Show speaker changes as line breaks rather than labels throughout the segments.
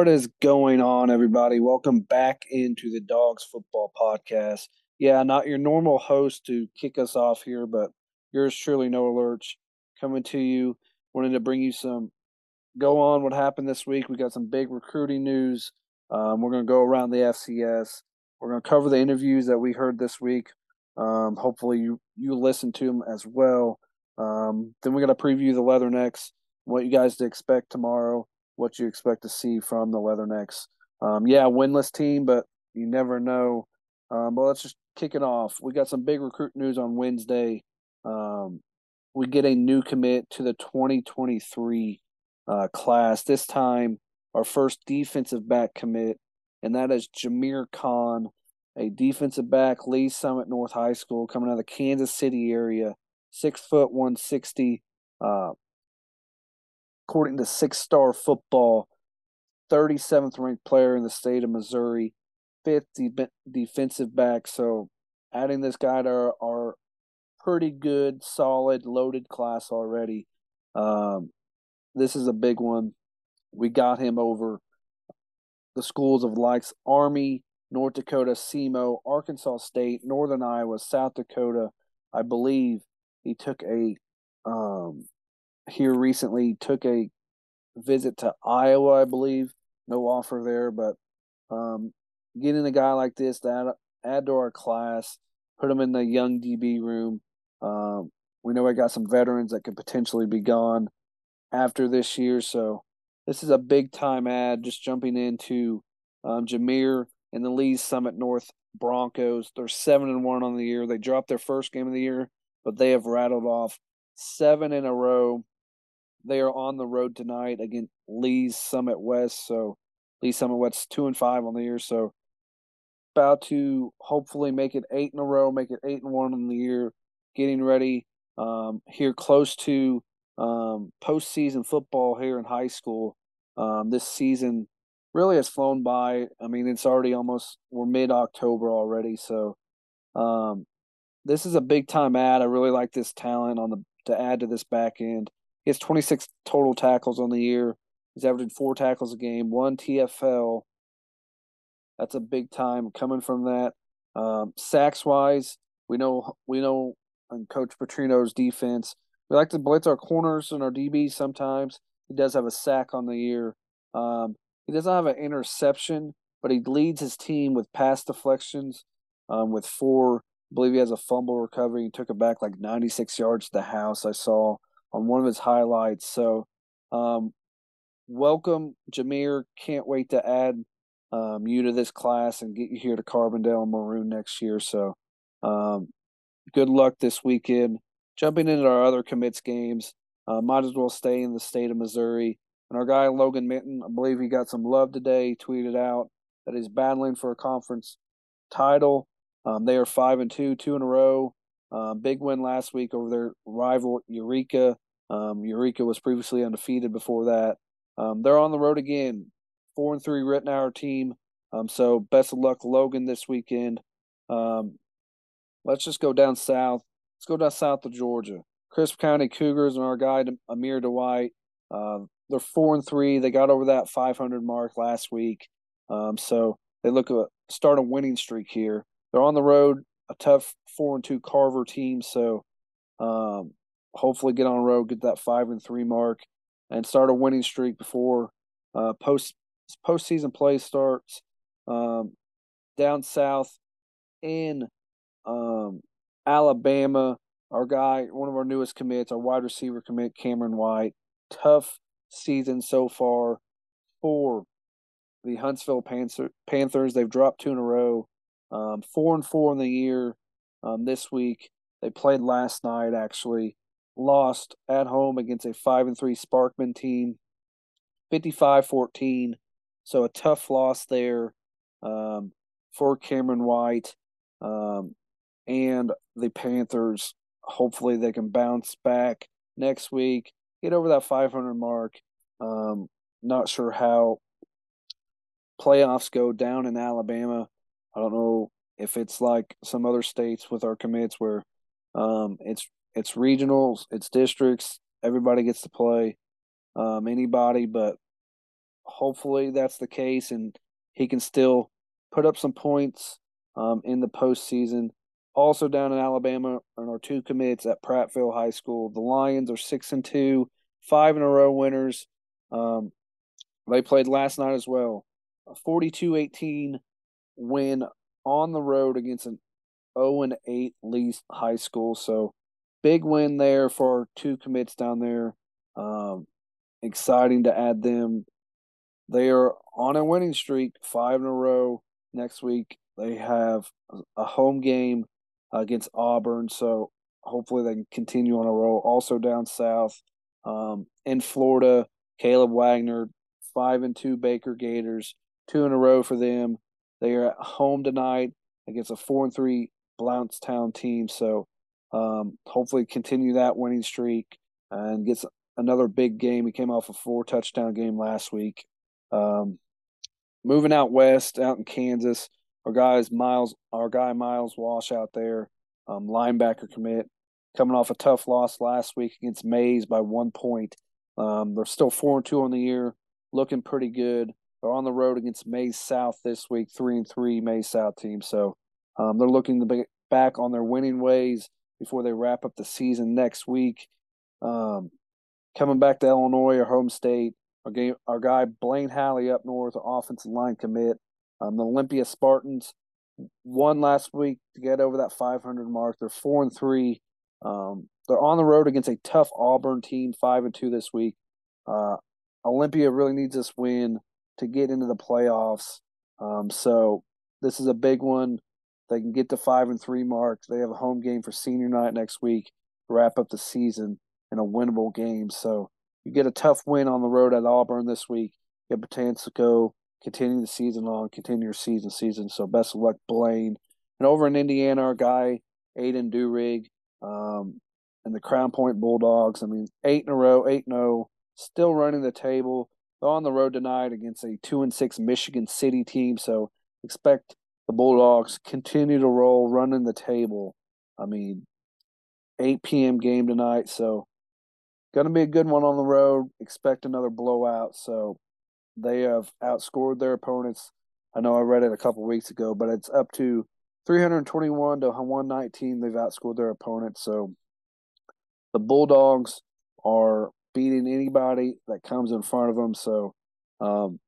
What is going on, everybody? Welcome back into the Dogs Football Podcast. Yeah, not your normal host to kick us off here, but yours truly, Noah Lurch, coming to you. Wanted to bring you some go on what happened this week. We got some big recruiting news. Um, we're going to go around the FCS. We're going to cover the interviews that we heard this week. Um, hopefully, you you listen to them as well. Um, then we're going to preview the Leathernecks, what you guys to expect tomorrow what you expect to see from the Leathernecks. Um, yeah, winless team, but you never know. Um, but let's just kick it off. We got some big recruit news on Wednesday. Um, we get a new commit to the 2023 uh, class. This time, our first defensive back commit, and that is Jameer Khan, a defensive back, Lee Summit North High School, coming out of the Kansas City area, six foot 160. Uh, according to Six Star Football, 37th ranked player in the state of Missouri, fifth de- defensive back. So adding this guy to our, our pretty good, solid, loaded class already. Um, this is a big one. We got him over the schools of likes Army, North Dakota, SEMO, Arkansas State, Northern Iowa, South Dakota. I believe he took a um, here recently took a visit to Iowa, I believe. No offer there, but um, getting a guy like this to add, to our class, put him in the young DB room. Um, we know I got some veterans that could potentially be gone after this year, so this is a big time ad. Just jumping into um, Jameer and the Lee's Summit North Broncos. They're seven and one on the year. They dropped their first game of the year, but they have rattled off seven in a row they are on the road tonight against Lee's Summit West. So Lee Summit West two and five on the year. So about to hopefully make it eight in a row, make it eight and one on the year. Getting ready um, here close to um, postseason football here in high school. Um, this season really has flown by. I mean, it's already almost we're mid October already. So um, this is a big time ad. I really like this talent on the to add to this back end. He has 26 total tackles on the year. He's averaging four tackles a game, one TFL. That's a big time coming from that. Um, sacks wise, we know we know on Coach Petrino's defense, we like to blitz our corners and our DBs sometimes. He does have a sack on the year. Um, he doesn't have an interception, but he leads his team with pass deflections um, with four. I believe he has a fumble recovery. He took it back like 96 yards to the house. I saw on one of his highlights. So, um, welcome, Jameer. Can't wait to add um, you to this class and get you here to Carbondale and Maroon next year. So, um, good luck this weekend. Jumping into our other commits games, uh, might as well stay in the state of Missouri. And our guy Logan Minton, I believe he got some love today. Tweeted out that he's battling for a conference title. Um, they are five and two, two in a row. Um, big win last week over their rival Eureka. Um, Eureka was previously undefeated before that. Um, they're on the road again, four and three Rittenhour team. Um, so best of luck, Logan, this weekend. Um, let's just go down south. Let's go down south to Georgia. Crisp County Cougars and our guy Amir Dwight. Uh, they're four and three. They got over that 500 mark last week. Um, so they look to start a winning streak here. They're on the road a tough four and two Carver team. So um, hopefully get on a road, get that five and three mark, and start a winning streak before uh, post postseason play starts. Um, down south in um, Alabama, our guy, one of our newest commits, our wide receiver commit, Cameron White. Tough season so far for the Huntsville Panthers. They've dropped two in a row. Um, four and four in the year um, this week. They played last night actually. Lost at home against a five and three Sparkman team, 55-14. So a tough loss there um, for Cameron White um, and the Panthers. Hopefully they can bounce back next week, get over that 500 mark. Um, not sure how playoffs go down in Alabama. I don't know if it's like some other states with our commits where um, it's it's regionals, it's districts, everybody gets to play, um, anybody, but hopefully that's the case and he can still put up some points um, in the postseason. Also down in Alabama are our two commits at Prattville High School. The Lions are six and two, five in a row winners. Um, they played last night as well. A 42-18 win on the road against an 0 and 8 Lee High School. So big win there for two commits down there. Um, exciting to add them. They are on a winning streak, five in a row. Next week they have a home game against Auburn, so hopefully they can continue on a roll. Also down south um, in Florida, Caleb Wagner, five and two Baker Gators, two in a row for them. They are at home tonight against a four and three Blountstown team, so um, hopefully continue that winning streak and gets another big game. He came off a four touchdown game last week. Um, moving out west, out in Kansas, our guys Miles, our guy Miles Walsh out there, um, linebacker commit, coming off a tough loss last week against Maize by one point. Um, they're still four and two on the year, looking pretty good. They're on the road against Maize South this week, three and three Maize South team. So um, they're looking to be back on their winning ways before they wrap up the season next week. Um, coming back to Illinois, our home state, our game, our guy Blaine Halley up north, offensive line commit. Um, the Olympia Spartans won last week to get over that 500 mark. They're four and three. Um, they're on the road against a tough Auburn team, five and two this week. Uh, Olympia really needs this win to get into the playoffs. Um, so this is a big one. They can get to five and three mark. They have a home game for senior night next week, wrap up the season in a winnable game. So you get a tough win on the road at Auburn this week. You have a chance to go continue the season on, continue your season season. So best of luck, Blaine. And over in Indiana, our guy Aiden Durig, um, and the Crown Point Bulldogs. I mean, eight in a row, eight and zero, oh, still running the table. On the road tonight against a two and six Michigan City team. So expect the Bulldogs continue to roll, running the table. I mean, 8 p.m. game tonight. So to be a good one on the road. Expect another blowout. So they have outscored their opponents. I know I read it a couple weeks ago, but it's up to 321 to 119. They've outscored their opponents. So the Bulldogs are beating anybody that comes in front of them. So, um,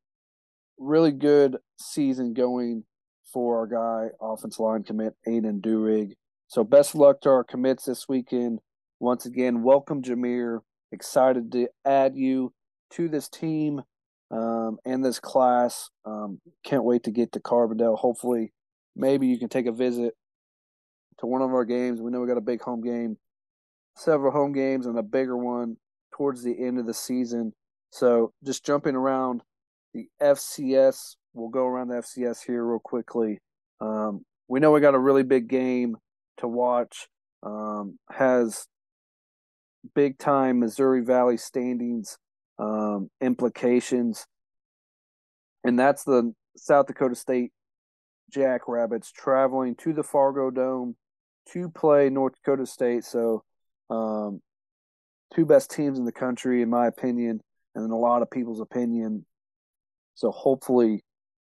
really good season going for our guy, offense line commit Aiden Durig. So, best of luck to our commits this weekend. Once again, welcome Jameer. Excited to add you to this team um, and this class. Um, can't wait to get to Carbondale. Hopefully, maybe you can take a visit to one of our games. We know we got a big home game, several home games, and a bigger one towards the end of the season. So just jumping around the FCS, we'll go around the FCS here real quickly. Um, we know we got a really big game to watch. Um, has big time Missouri Valley standings um, implications. And that's the South Dakota State Jackrabbits traveling to the Fargo Dome to play North Dakota State. So, um, two best teams in the country, in my opinion, and in a lot of people's opinion. So, hopefully,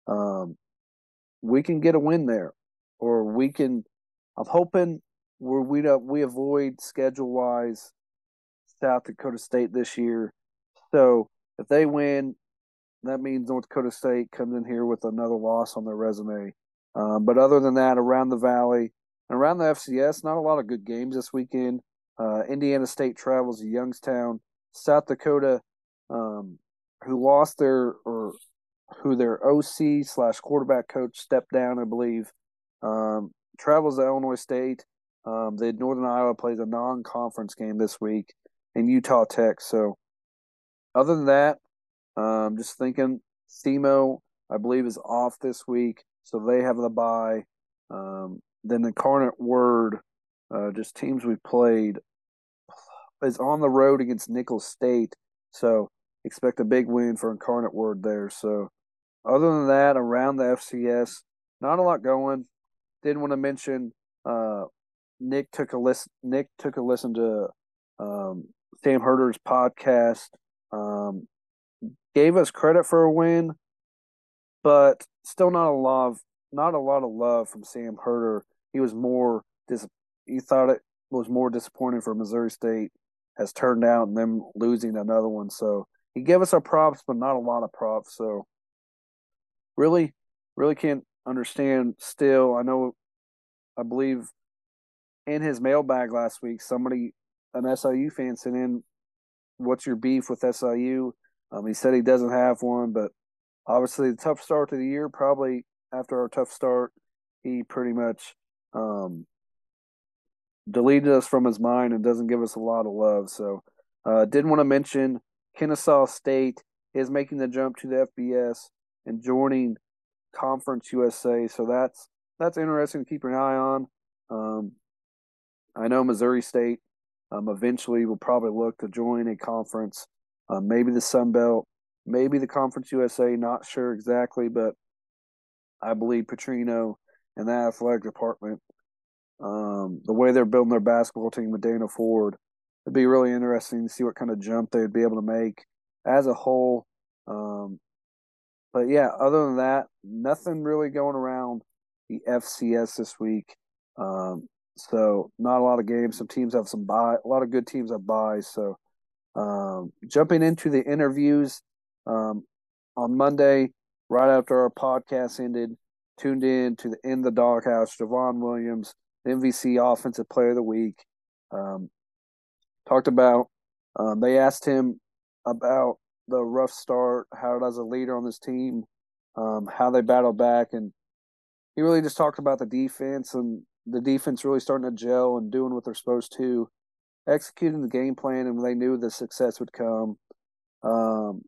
um, we can get a win there, or we can. I'm hoping we don't we avoid schedule wise South Dakota State this year so if they win, that means North Dakota State comes in here with another loss on their resume. Um, but other than that, around the valley, around the FCS, not a lot of good games this weekend. Uh, Indiana State travels to Youngstown. South Dakota, um, who lost their or who their OC slash quarterback coach stepped down, I believe, um, travels to Illinois State. Um, the Northern Iowa plays a non-conference game this week, in Utah Tech. So other than that, um, just thinking SEMO, I believe, is off this week, so they have the bye. Um, then Incarnate Word, uh, just teams we played, is on the road against Nicholls State, so expect a big win for Incarnate Word there. So, other than that, around the FCS, not a lot going. Didn't want to mention uh, Nick took a listen. Nick took a listen to um, Sam Herder's podcast um, gave us credit for a win, but still not a lot of not a lot of love from Sam Herder. He was more dis- he thought it was more disappointing for Missouri State has turned out and them losing another one. So he gave us our props, but not a lot of props. So really, really can't understand still. I know I believe in his mailbag last week, somebody an SIU fan sent in what's your beef with SIU? Um, he said he doesn't have one, but obviously the tough start to the year, probably after our tough start, he pretty much um, deleted us from his mind and doesn't give us a lot of love. So, uh, did want to mention Kennesaw State is making the jump to the FBS and joining Conference USA. So that's that's interesting to keep an eye on. Um, I know Missouri State um, eventually will probably look to join a conference, um, maybe the Sun Belt, maybe the Conference USA. Not sure exactly, but I believe Petrino and the athletic department um, the way they're building their basketball team with Dana Ford, it'd be really interesting to see what kind of jump they'd be able to make as a whole. Um, but yeah, other than that, nothing really going around the FCS this week. Um, so not a lot of games. Some teams have some buy. A lot of good teams have buys. So um, jumping into the interviews um, on Monday, right after our podcast ended, tuned in to the In the Doghouse. Javon Williams MVC Offensive Player of the Week. Um, talked about, um, they asked him about the rough start, how it as a leader on this team, um, how they battled back, and he really just talked about the defense and the defense really starting to gel and doing what they're supposed to, executing the game plan, and they knew the success would come. Um,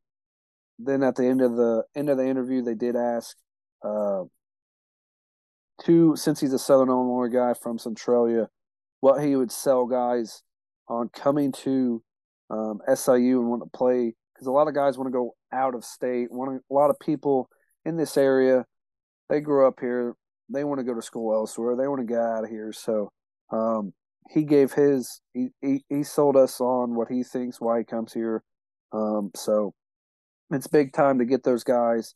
then at the end of the end of the interview, they did ask uh, two, since he's a Southern Illinois guy from Centralia, what he would sell guys on coming to um, SIU and want to play because a lot of guys want to go out of state. Want a lot of people in this area, they grew up here. They want to go to school elsewhere. They want to get out of here. So um, he gave his he, he, he sold us on what he thinks why he comes here. Um, so it's big time to get those guys.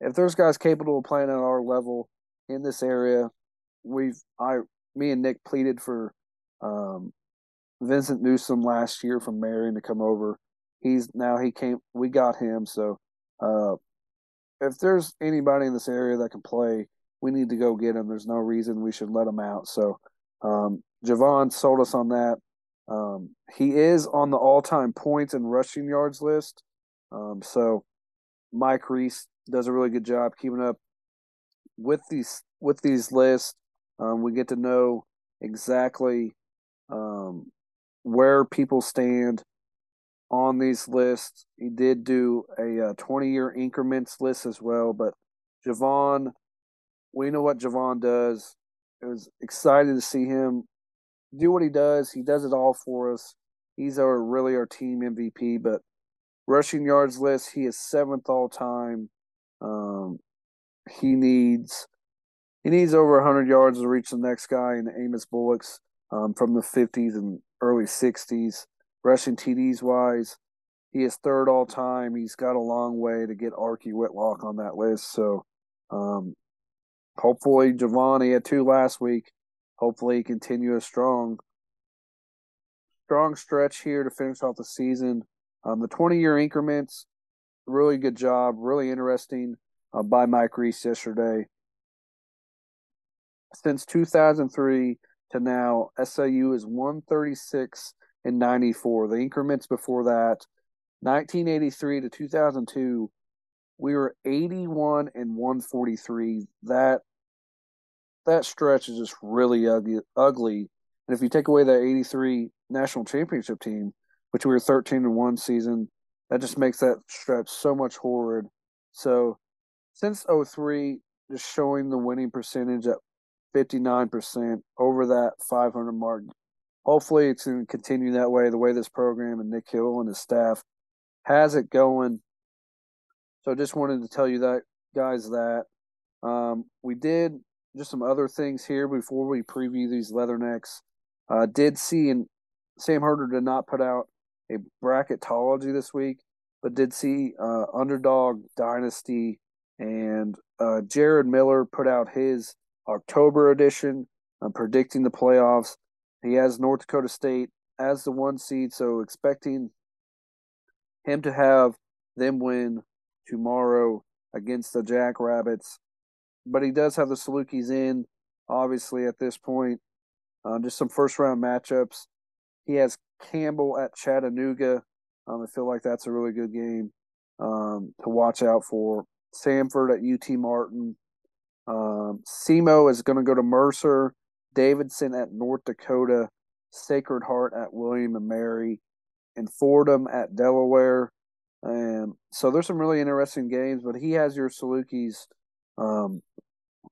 If there's guys capable of playing at our level, in this area. We've I me and Nick pleaded for um, Vincent Newsom last year from Marion to come over. He's now he came. We got him. So uh, if there's anybody in this area that can play, we need to go get him. There's no reason we should let him out. So um, Javon sold us on that. Um, he is on the all-time points and rushing yards list. Um, so Mike Reis does a really good job keeping up with these with these lists, um, we get to know exactly um, where people stand on these lists. He did do a uh, 20 year increments list as well, but Javon, we know what Javon does. It was excited to see him do what he does. He does it all for us. He's our really our team MVP, but rushing yards list, he is seventh all time. Um, he needs he needs over 100 yards to reach the next guy in the Amos Bullocks um, from the 50s and early 60s. Rushing TDs wise, he is third all time. He's got a long way to get Archie Whitlock on that list. So um, hopefully, he had two last week. Hopefully, he continue a strong, strong stretch here to finish off the season. Um, the 20 year increments, really good job, really interesting uh, by Mike Reis yesterday. Since 2003 to now, SIU is 136 and 94. The increments before that, 1983 to 2002, we were 81 and 143. That that stretch is just really ugly. ugly. And if you take away that 83 national championship team, which we were 13 and 1 season, that just makes that stretch so much horrid. So since 03, just showing the winning percentage at 59% over that 500 mark. Hopefully, it's going to continue that way, the way this program and Nick Hill and his staff has it going. So, just wanted to tell you that, guys, that um, we did just some other things here before we preview these leathernecks. Uh, did see, and Sam Herder did not put out a bracketology this week. but did see uh, Underdog Dynasty and uh, Jared Miller put out his October edition, uh, predicting the playoffs. He has North Dakota State as the one seed, so expecting him to have them win tomorrow against the Jackrabbits. But he does have the Salukis in, obviously, at this point. Uh, just some first round matchups. He has Campbell at Chattanooga. Um, I feel like that's a really good game um, to watch out for. Samford at UT Martin. Um, SEMO is going to go to Mercer. Davidson at North Dakota. Sacred Heart at William and Mary. And Fordham at Delaware. And so there's some really interesting games, but he has your Salukis um,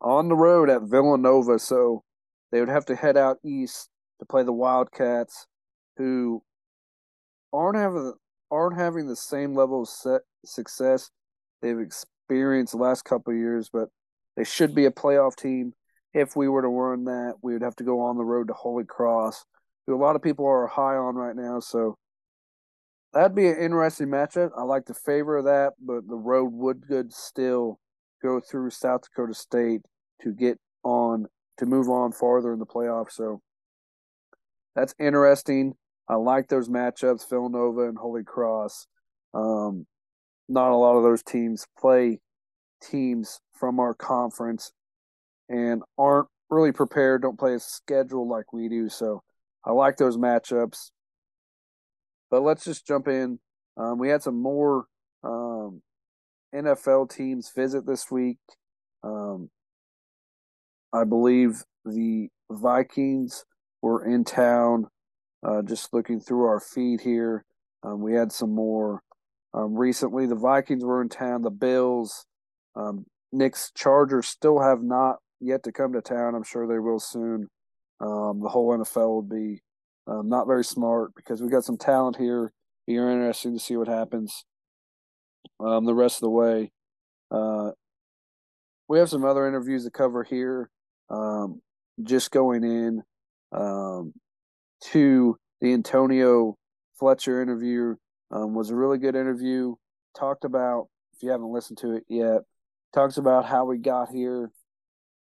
on the road at Villanova. So they would have to head out east to play the Wildcats, who aren't having aren't having the same level of success they've experienced the last couple years, but they should be a playoff team. If we were to win that, we would have to go on the road to Holy Cross, who a lot of people are high on right now. So that'd be an interesting matchup. I like the favor of that, but the road would good still go through South Dakota State to get on to move on farther in the playoffs. So that's interesting. I like those matchups, Villanova and Holy Cross. Um, not a lot of those teams play teams from our conference and aren't really prepared, don't play a schedule like we do. So I like those matchups. But let's just jump in. Um, we had some more um, NFL teams visit this week. Um, I believe the Vikings were in town uh, just looking through our feed here, um, we had some more um, recently. The Vikings were in town. The Bills, um, Knicks, Chargers still have not yet to come to town. I'm sure they will soon. Um, the whole NFL would be um, not very smart because we got some talent here. Be interesting to see what happens um, the rest of the way. Uh, we have some other interviews to cover here. Um, just going in, um, to the Antonio Fletcher interview um, was a really good interview. Talked about, if you haven't listened to it yet, talks about how we got here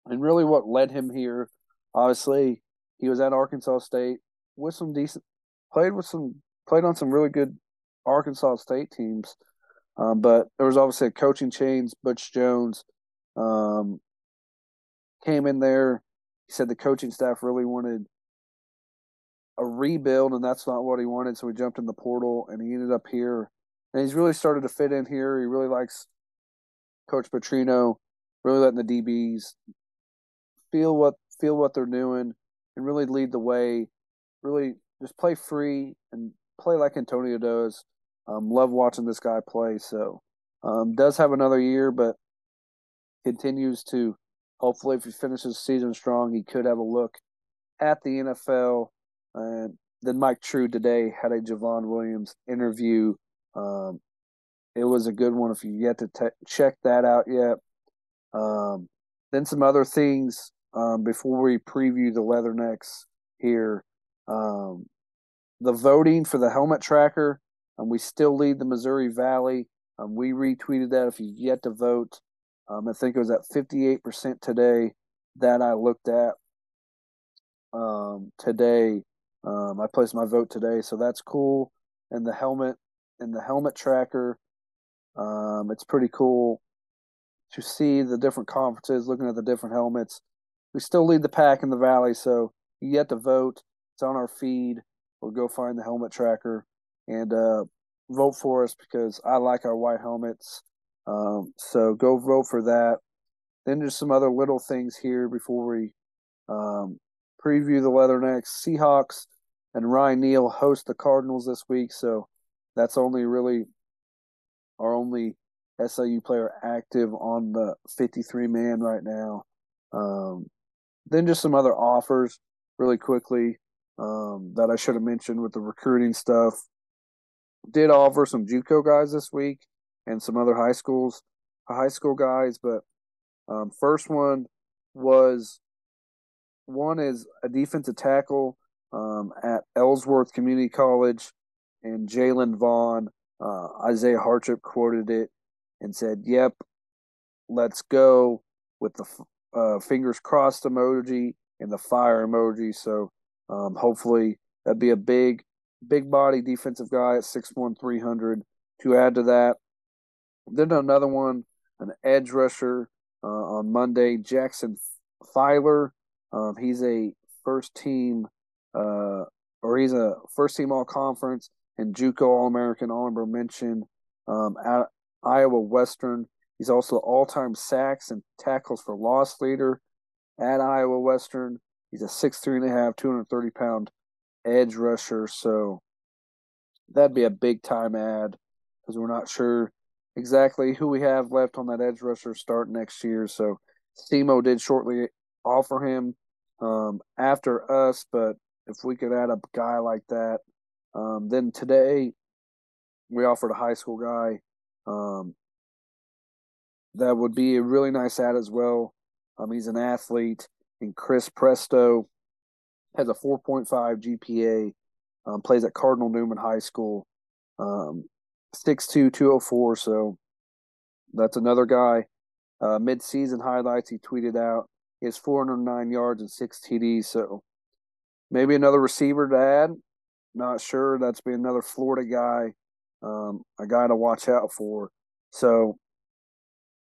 and really what led him here. Obviously, he was at Arkansas State with some decent, played with some, played on some really good Arkansas State teams. Um, but there was obviously a coaching change. Butch Jones um, came in there. He said the coaching staff really wanted a rebuild, and that's not what he wanted. So he jumped in the portal, and he ended up here. And he's really started to fit in here. He really likes Coach Petrino, really letting the DBs feel what feel what they're doing, and really lead the way. Really just play free and play like Antonio does. Um, love watching this guy play. So um, does have another year, but continues to hopefully if he finishes season strong, he could have a look at the NFL and then Mike True today had a Javon Williams interview. Um, it was a good one. If you yet to te- check that out yet, um, then some other things um, before we preview the Leathernecks here. Um, the voting for the helmet tracker, um, we still lead the Missouri Valley. Um, we retweeted that. If you yet to vote, I think it was at fifty eight percent today that I looked at today. Um, I placed my vote today, so that's cool. And the helmet and the helmet tracker, um, it's pretty cool to see the different conferences, looking at the different helmets. We still lead the pack in the valley, so you get to vote. It's on our feed. We'll go find the helmet tracker and uh, vote for us because I like our white helmets. Um, so go vote for that. Then there's some other little things here before we um, preview the Leathernecks. Seahawks and Ryan Neal host the Cardinals this week, so that's only really our only SIU player active on the 53 man right now. Um, then just some other offers really quickly um, that I should have mentioned with the recruiting stuff. Did offer some JUCO guys this week and some other high schools, high school guys, but um, first one was one is a defensive tackle um, at Ellsworth Community College, and Jalen Vaughn Uh, Isaiah Hartrip quoted it and said, "Yep, let's go," with the uh, fingers crossed emoji and the fire emoji. So um, hopefully that'd be a big, big body defensive guy at 6'1", 300 to add to that. Then another one, an edge rusher uh, on Monday, Jackson Filer. Um, he's a first team, uh, or he's a first team All Conference and JUCO All American honorable mention um, at Iowa Western. He's also all time sacks and tackles for loss leader at Iowa Western. He's a six three and a half, 230 pound edge rusher. So that'd be a big time ad because we're not sure exactly who we have left on that edge rusher start next year. So SEMO did shortly offer him um, after us, but if we could add a guy like that, um, then today we offered a high school guy. Um, that would be a really nice ad as well. Um, he's an athlete, and Chris Presto has a 4.5 GPA, um, plays at Cardinal Newman High School, um, 6'2", 204. So that's another guy. Uh, mid-season highlights he tweeted out. He has 409 yards and six TDs. So maybe another receiver to add. Not sure. That's be another Florida guy, um, a guy to watch out for. So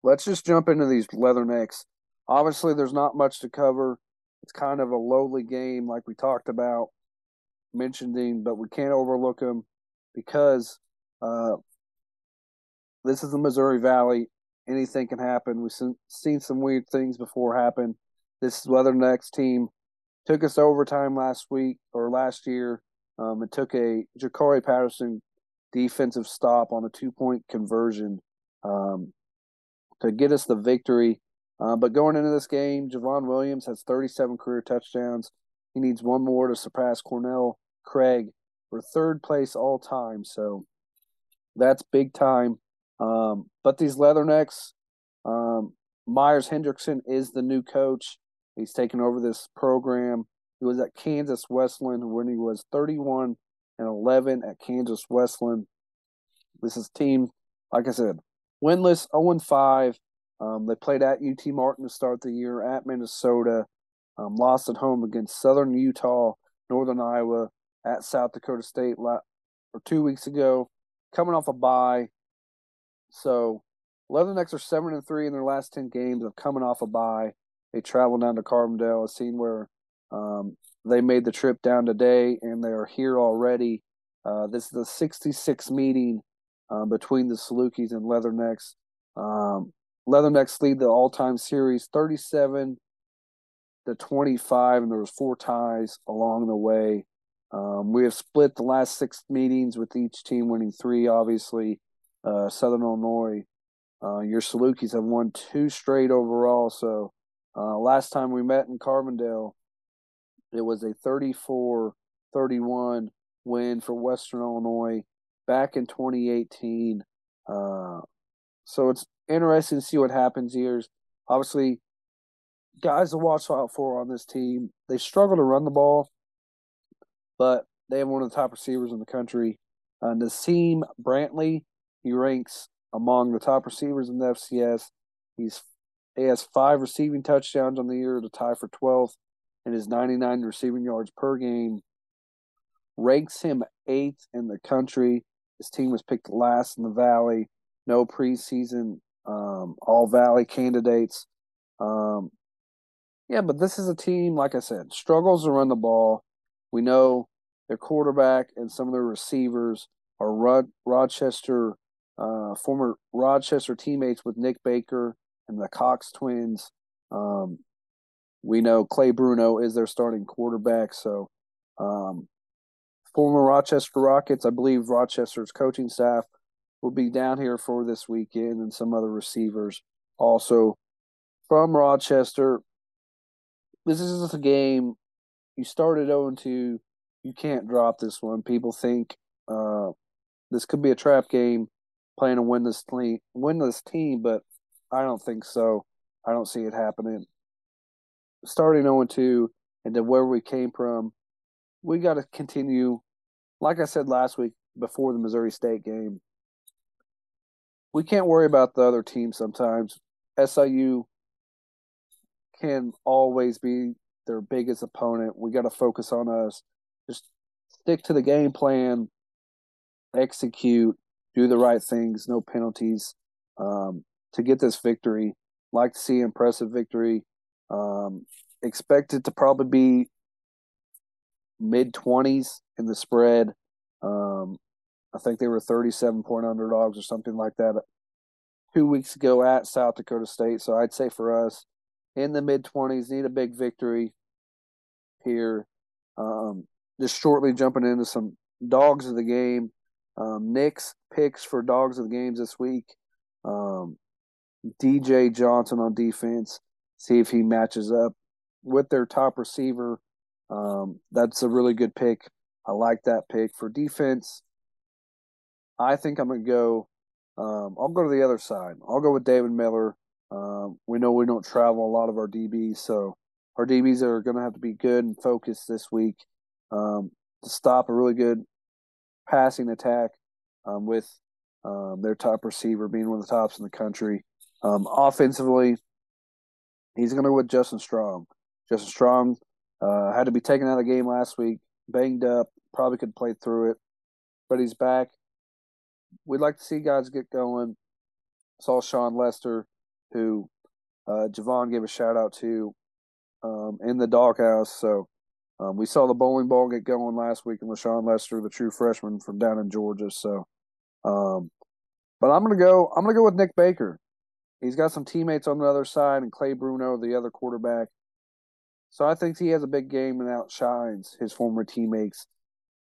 let's just jump into these leathernecks. Obviously, there's not much to cover. It's kind of a lowly game, like we talked about, mentioning, but we can't overlook them because uh, this is the Missouri Valley. Anything can happen. We've seen some weird things before happen. This Leathernecks team took us overtime last week or last year. Um, it took a Ja'Corey Patterson defensive stop on a two point conversion um, to get us the victory. Uh, but going into this game, Javon Williams has 37 career touchdowns. He needs one more to surpass Cornell Craig for third place all time. So that's big time. Um, but these Leathernecks, um, Myers Hendrickson is the new coach. He's taken over this program. He was at Kansas Wesleyan when he was 31 and 11 at Kansas Wesleyan. This is team, like I said, winless 0 5. Um, they played at UT Martin to start the year, at Minnesota, um, lost at home against Southern Utah, Northern Iowa, at South Dakota State or two weeks ago, coming off a bye. So, Leathernecks are seven and three in their last ten games of coming off a bye. They traveled down to Carbondale, a scene where um, they made the trip down today, and they are here already. Uh, this is the 66th meeting um, between the Salukis and Leathernecks. Um, Leathernecks lead the all-time series 37 to 25, and there was four ties along the way. Um, we have split the last six meetings with each team winning three. Obviously, uh, Southern Illinois, uh, your Salukis have won two straight overall. So uh, last time we met in Carbondale, it was a 34-31 win for Western Illinois back in 2018. Uh, so it's interesting to see what happens here. Obviously, guys to watch out for on this team. They struggle to run the ball, but they have one of the top receivers in the country. Uh, Naseem Brantley, he ranks among the top receivers in the FCS. He's he has five receiving touchdowns on the year to tie for 12th, and his 99 receiving yards per game ranks him eighth in the country. His team was picked last in the Valley. No preseason um, All Valley candidates. Um, yeah, but this is a team, like I said, struggles to run the ball. We know their quarterback and some of their receivers are Rod- Rochester, uh, former Rochester teammates with Nick Baker and the Cox twins. Um, we know Clay Bruno is their starting quarterback. So, um, former Rochester Rockets, I believe Rochester's coaching staff will be down here for this weekend, and some other receivers also from Rochester. This is a game you started 0 2. You can't drop this one. People think uh, this could be a trap game, playing a winless team, winless team, but I don't think so. I don't see it happening. Starting 0 2 and then where we came from, we got to continue. Like I said last week before the Missouri State game, we can't worry about the other team sometimes. SIU can always be their biggest opponent. We got to focus on us. Just stick to the game plan, execute, do the right things, no penalties um, to get this victory. Like to see impressive victory. Um, expect it to probably be mid 20s in the spread. Um, I think they were 37 point underdogs or something like that two weeks ago at South Dakota State. So I'd say for us, in the mid 20s, need a big victory here. Um, just shortly jumping into some dogs of the game. Um, Nick's picks for dogs of the games this week. Um, DJ Johnson on defense. See if he matches up with their top receiver. Um, that's a really good pick. I like that pick for defense. I think I'm going to go. Um, I'll go to the other side. I'll go with David Miller. Um, we know we don't travel a lot of our DBs, so our DBs are going to have to be good and focused this week um, to stop a really good passing attack um, with um, their top receiver being one of the tops in the country. Um, offensively, he's going to go with Justin Strong. Justin Strong uh, had to be taken out of the game last week, banged up, probably could play through it, but he's back. We'd like to see guys get going. Saw Sean Lester, who uh, Javon gave a shout out to um, in the doghouse. So um, we saw the bowling ball get going last week, and LaShawn Lester, the true freshman from down in Georgia. So, um, but I'm gonna go. I'm gonna go with Nick Baker. He's got some teammates on the other side, and Clay Bruno, the other quarterback. So I think he has a big game and outshines his former teammates.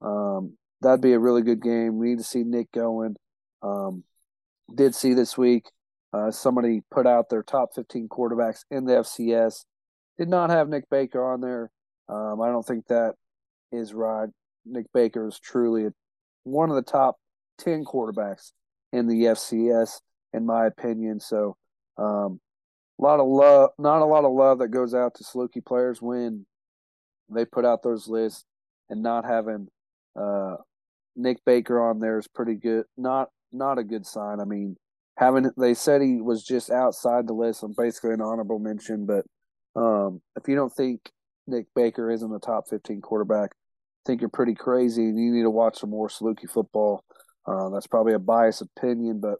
Um, that'd be a really good game. We need to see Nick going. Um, did see this week uh, somebody put out their top 15 quarterbacks in the FCS. Did not have Nick Baker on there. Um, I don't think that is right. Nick Baker is truly one of the top 10 quarterbacks in the FCS, in my opinion. So, um, a lot of love, not a lot of love that goes out to Saluki players when they put out those lists, and not having uh, Nick Baker on there is pretty good. Not not a good sign. I mean, having they said he was just outside the list. I'm basically an honorable mention, but um, if you don't think Nick Baker isn't a top 15 quarterback, I think you're pretty crazy, and you need to watch some more Saluki football. Uh, that's probably a biased opinion, but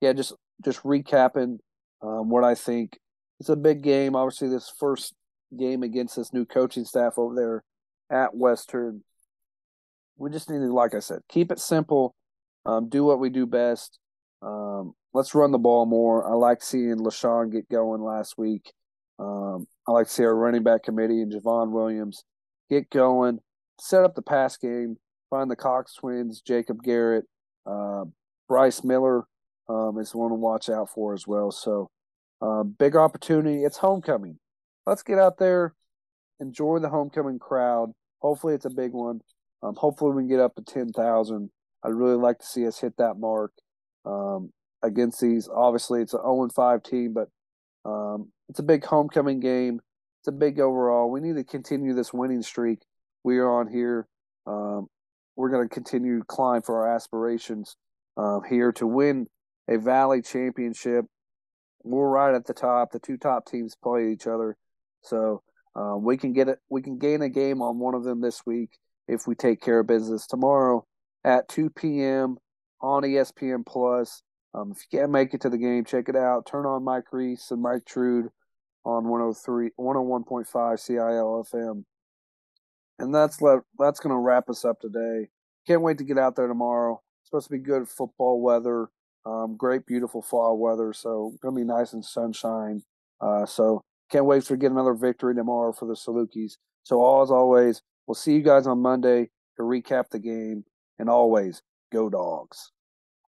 yeah, just just recapping um, what I think. It's a big game. Obviously, this first game against this new coaching staff over there at Western. We just need to, like I said, keep it simple. Um, do what we do best. Um, let's run the ball more. I like seeing LaShawn get going last week. Um, I like to see our running back committee and Javon Williams get going, set up the pass game, find the Cox twins, Jacob Garrett, uh, Bryce Miller um, is one to watch out for as well. So, uh, big opportunity. It's homecoming. Let's get out there, enjoy the homecoming crowd. Hopefully, it's a big one. Um, hopefully, we can get up to 10,000. I'd really like to see us hit that mark um, against these. Obviously, it's an 0 5 team, but um, it's a big homecoming game. It's a big overall. We need to continue this winning streak we are on here. Um, we're going to continue to climb for our aspirations um, here to win a Valley championship. We're right at the top. The two top teams play each other, so um, we can get it. We can gain a game on one of them this week if we take care of business tomorrow at 2 p.m. on ESPN Plus. Um, if you can't make it to the game, check it out. Turn on Mike Reis and Mike Trude on 103, 101.5 CIL FM. And that's le- that's going to wrap us up today. Can't wait to get out there tomorrow. It's supposed to be good football weather, um, great, beautiful fall weather. So going to be nice and sunshine. Uh, so can't wait to get another victory tomorrow for the Salukis. So as always, we'll see you guys on Monday to recap the game. And always, go dogs.